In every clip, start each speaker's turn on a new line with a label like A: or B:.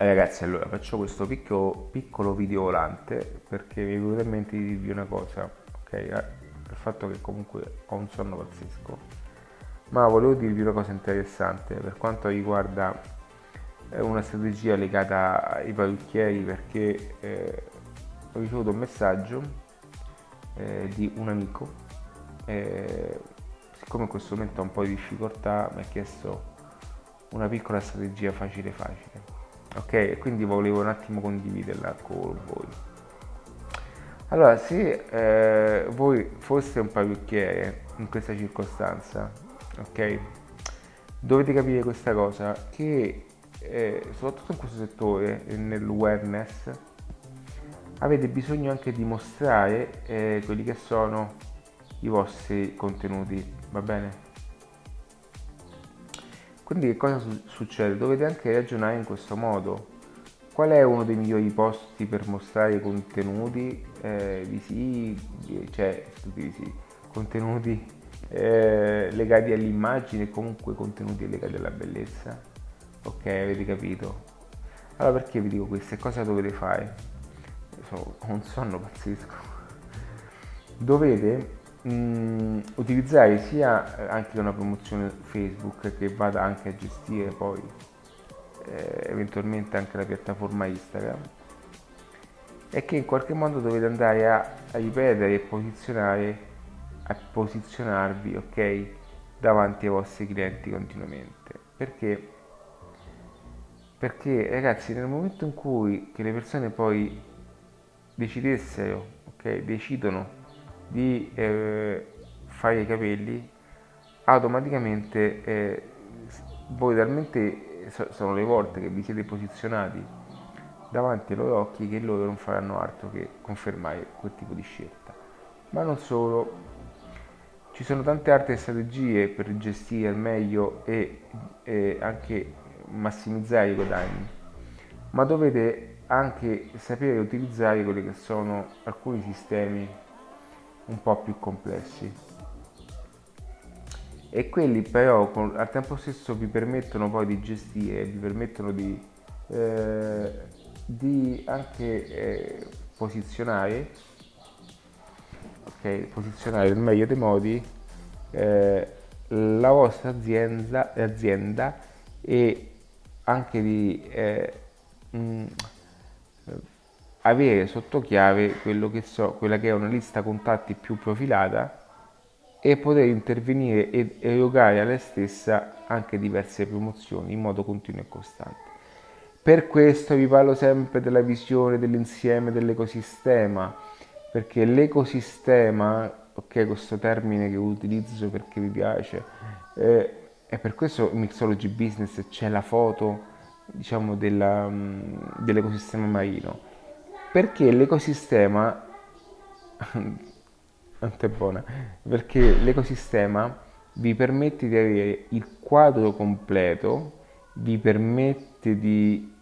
A: Eh, ragazzi, allora faccio questo piccolo, piccolo video volante perché mi è venuto in mente di dirvi una cosa, ok? Eh, il fatto che comunque ho un sonno pazzesco, ma volevo dirvi una cosa interessante per quanto riguarda eh, una strategia legata ai parrucchieri perché eh, ho ricevuto un messaggio eh, di un amico, eh, siccome in questo momento ho un po' di difficoltà mi ha chiesto una piccola strategia facile facile ok quindi volevo un attimo condividerla con voi. Allora se eh, voi foste un parrucchiere in questa circostanza ok dovete capire questa cosa che eh, soprattutto in questo settore nel wellness avete bisogno anche di mostrare eh, quelli che sono i vostri contenuti va bene quindi che cosa su- succede? Dovete anche ragionare in questo modo. Qual è uno dei migliori posti per mostrare contenuti eh, visivi, cioè visivi, contenuti eh, legati all'immagine e comunque contenuti legati alla bellezza? Ok, avete capito? Allora perché vi dico questo? E cosa dovete fare? ho un sonno pazzesco. Dovete mh, mm, utilizzare sia eh, anche una promozione Facebook che vada anche a gestire poi eh, eventualmente anche la piattaforma Instagram e che in qualche modo dovete andare a, a ripetere e posizionare a posizionarvi ok davanti ai vostri clienti continuamente. Perché? Perché ragazzi nel momento in cui che le persone poi decidessero ok decidono di eh, fare i capelli automaticamente eh, voi talmente sono le volte che vi siete posizionati davanti ai loro occhi che loro non faranno altro che confermare quel tipo di scelta. Ma non solo. Ci sono tante altre strategie per gestire al meglio e, e anche massimizzare i guadagni ma dovete anche sapere utilizzare quelli che sono alcuni sistemi un po' più complessi. E quelli però con, al tempo stesso vi permettono poi di gestire, vi permettono di, eh, di anche eh, posizionare, okay, posizionare nel meglio dei modi eh, la vostra azienda, azienda e anche di eh, mh, avere sotto chiave che so, quella che è una lista contatti più profilata e poter intervenire ed erogare alla stessa anche diverse promozioni in modo continuo e costante. Per questo vi parlo sempre della visione dell'insieme dell'ecosistema, perché l'ecosistema, ok, questo termine che utilizzo perché mi piace, eh, e per questo in Mixology Business c'è la foto, diciamo, della, dell'ecosistema marino perché l'ecosistema è buona perché l'ecosistema vi permette di avere il quadro completo vi permette di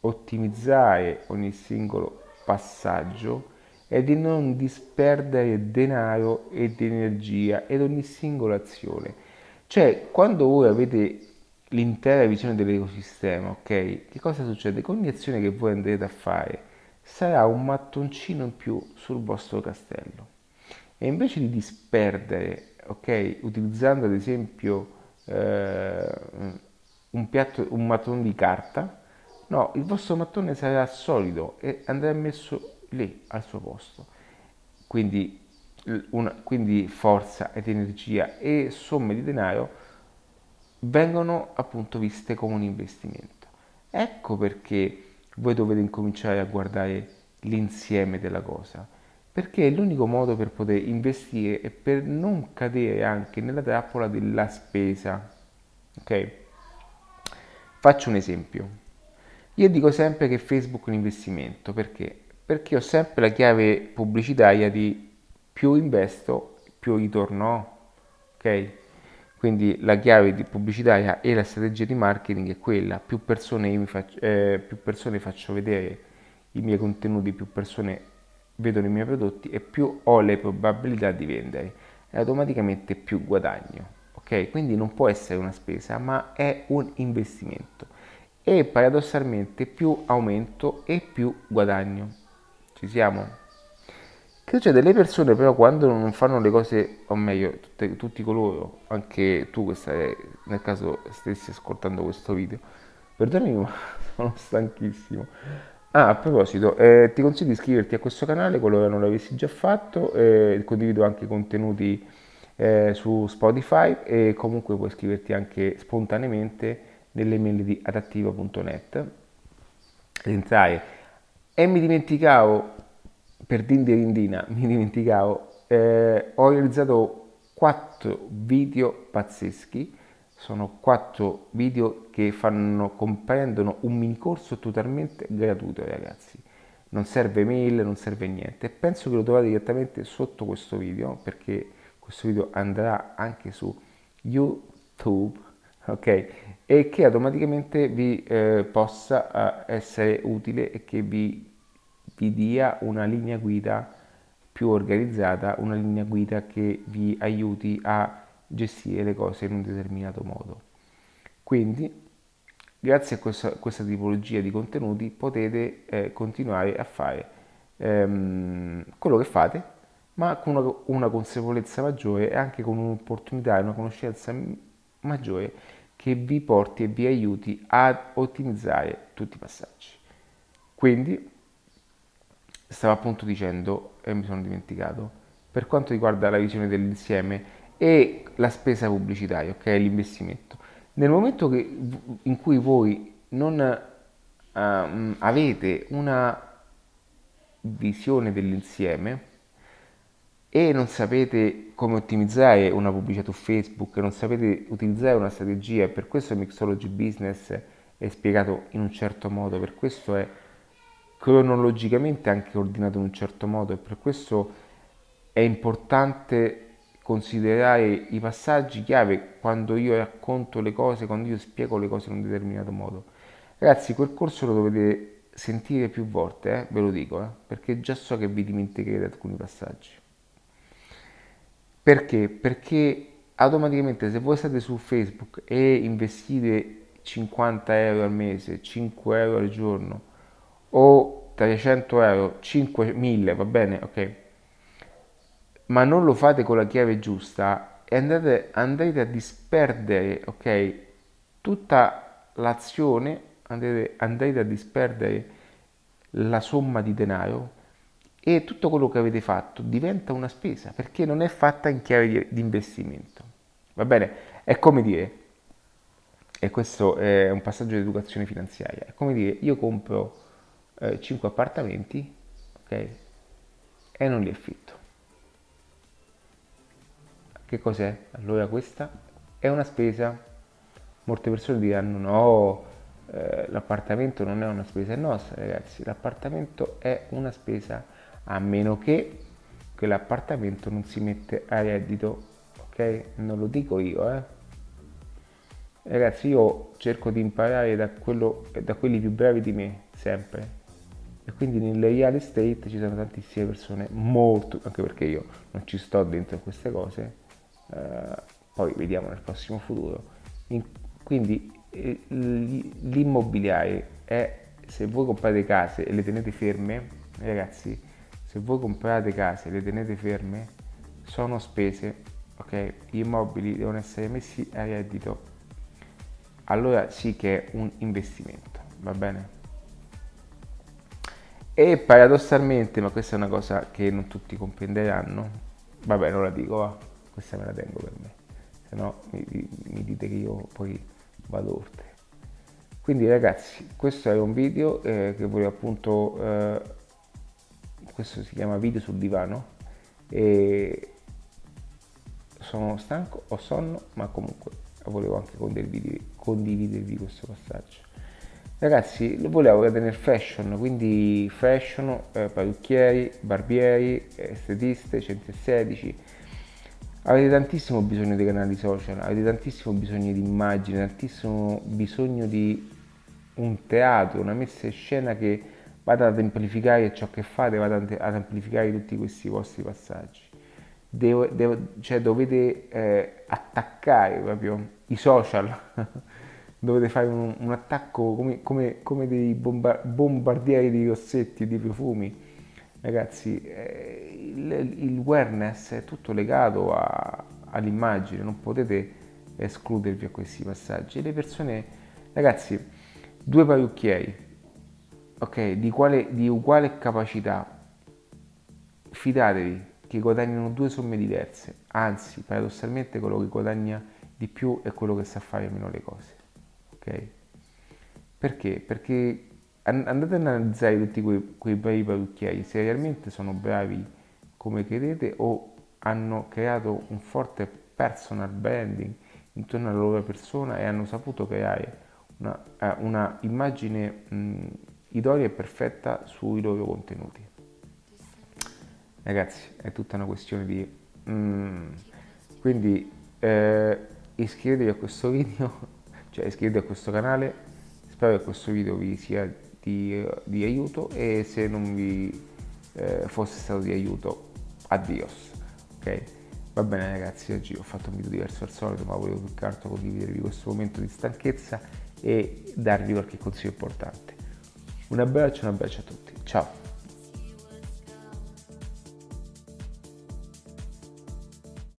A: ottimizzare ogni singolo passaggio e di non disperdere denaro ed energia ed ogni singola azione. Cioè quando voi avete l'intera visione dell'ecosistema ok che cosa succede? Con ogni azione che voi andrete a fare sarà un mattoncino in più sul vostro castello. E invece di disperdere, ok, utilizzando ad esempio eh, un, piatto, un mattone di carta, no, il vostro mattone sarà solido e andrà messo lì al suo posto. Quindi, una, quindi forza ed energia e somme di denaro vengono appunto viste come un investimento. Ecco perché voi dovete incominciare a guardare l'insieme della cosa, perché è l'unico modo per poter investire e per non cadere anche nella trappola della spesa. Ok? Faccio un esempio. Io dico sempre che Facebook è un investimento, perché? Perché ho sempre la chiave pubblicitaria di più investo, più ritorno. Ok? Quindi la chiave di pubblicitaria e la strategia di marketing è quella, più persone, faccio, eh, più persone faccio vedere i miei contenuti, più persone vedono i miei prodotti e più ho le probabilità di vendere e automaticamente più guadagno. Ok? Quindi non può essere una spesa, ma è un investimento. e paradossalmente più aumento e più guadagno. Ci siamo? Che c'è delle persone però quando non fanno le cose, o meglio, tutte, tutti coloro, anche tu che stai, nel caso stessi ascoltando questo video, perdonami ma sono stanchissimo. Ah, a proposito, eh, ti consiglio di iscriverti a questo canale qualora non l'avessi già fatto, eh, condivido anche contenuti eh, su Spotify e comunque puoi iscriverti anche spontaneamente nelle mail di adattiva.net. Entrare. E mi dimenticavo, per dindirindina, mi dimenticavo, eh, ho realizzato quattro video pazzeschi. Sono quattro video che fanno, comprendono un mini corso totalmente gratuito, ragazzi. Non serve mail, non serve niente. Penso che lo trovate direttamente sotto questo video perché questo video andrà anche su YouTube, ok? E che automaticamente vi eh, possa eh, essere utile e che vi, vi dia una linea guida più organizzata, una linea guida che vi aiuti a gestire le cose in un determinato modo. Quindi, grazie a questa, questa tipologia di contenuti potete eh, continuare a fare ehm, quello che fate ma con una, una consapevolezza maggiore e anche con un'opportunità e una conoscenza maggiore che vi porti e vi aiuti ad ottimizzare tutti i passaggi. Quindi, stavo appunto dicendo, e mi sono dimenticato, per quanto riguarda la visione dell'insieme e la spesa pubblicitaria, ok, l'investimento. Nel momento che, in cui voi non uh, avete una visione dell'insieme, e non sapete come ottimizzare una pubblicità su Facebook, non sapete utilizzare una strategia per questo Mixology Business è spiegato in un certo modo, per questo è cronologicamente anche ordinato in un certo modo e per questo è importante considerare i passaggi chiave quando io racconto le cose, quando io spiego le cose in un determinato modo. Ragazzi, quel corso lo dovete sentire più volte, eh? ve lo dico, eh? perché già so che vi dimenticherete alcuni passaggi. Perché? Perché automaticamente se voi state su Facebook e investite 50 euro al mese, 5 euro al giorno o 300 euro, 5.000, va bene, ok? Ma non lo fate con la chiave giusta e andate, andrete a disperdere, ok? Tutta l'azione, andrete, andrete a disperdere la somma di denaro e tutto quello che avete fatto diventa una spesa perché non è fatta in chiave di investimento. Va bene? È come dire, e questo è un passaggio di educazione finanziaria, è come dire io compro eh, 5 appartamenti ok? e non li affitto. Che cos'è? Allora questa è una spesa. Molte persone diranno no, eh, l'appartamento non è una spesa. No, ragazzi, l'appartamento è una spesa a meno che quell'appartamento non si mette a reddito, ok? Non lo dico io, eh. Ragazzi, io cerco di imparare da, quello, da quelli più bravi di me, sempre. E quindi nel real estate ci sono tantissime persone, molto, anche perché io non ci sto dentro queste cose, eh, poi vediamo nel prossimo futuro. In, quindi eh, l'immobiliare è, se voi comprate case e le tenete ferme, ragazzi, se voi comprate case e le tenete ferme, sono spese, ok? Gli immobili devono essere messi a reddito, allora sì che è un investimento, va bene? E paradossalmente, ma questa è una cosa che non tutti comprenderanno, vabbè non la dico, va, questa me la tengo per me, se no mi, mi dite che io poi vado oltre. Quindi ragazzi, questo è un video eh, che volevo appunto eh, questo si chiama video sul divano e sono stanco, ho sonno, ma comunque volevo anche condividervi, condividervi questo passaggio. Ragazzi, lo volevo vedere nel fashion, quindi fashion, eh, parrucchieri, barbieri, estetiste, 116. Avete tantissimo bisogno dei canali social, avete tantissimo bisogno di immagini, tantissimo bisogno di un teatro, una messa in scena che vada ad amplificare ciò che fate, vada ad amplificare tutti questi vostri passaggi. Devo, devo, cioè dovete eh, attaccare proprio i social, dovete fare un, un attacco come, come, come dei bomba, bombardieri di rossetti e di profumi. Ragazzi, eh, il, il awareness è tutto legato a, all'immagine, non potete escludervi a questi passaggi. Le persone, ragazzi, due parrucchieri, ok, di, quale, di uguale capacità, fidatevi che guadagnano due somme diverse, anzi, paradossalmente quello che guadagna di più è quello che sa fare meno le cose, ok? Perché? Perché andate ad analizzare tutti quei, quei bravi parrucchieri, se realmente sono bravi come credete o hanno creato un forte personal branding intorno alla loro persona e hanno saputo creare una, eh, una immagine mh, idonea e perfetta sui loro contenuti. Ragazzi, è tutta una questione di... Mh, quindi eh, iscrivetevi a questo video, cioè iscrivetevi a questo canale, spero che questo video vi sia di, di aiuto e se non vi eh, fosse stato di aiuto, addios, ok? Va bene ragazzi, oggi ho fatto un video diverso al solito, ma volevo più che altro condividervi questo momento di stanchezza e darvi qualche consiglio importante. Un abbraccio, un abbraccio a tutti, ciao!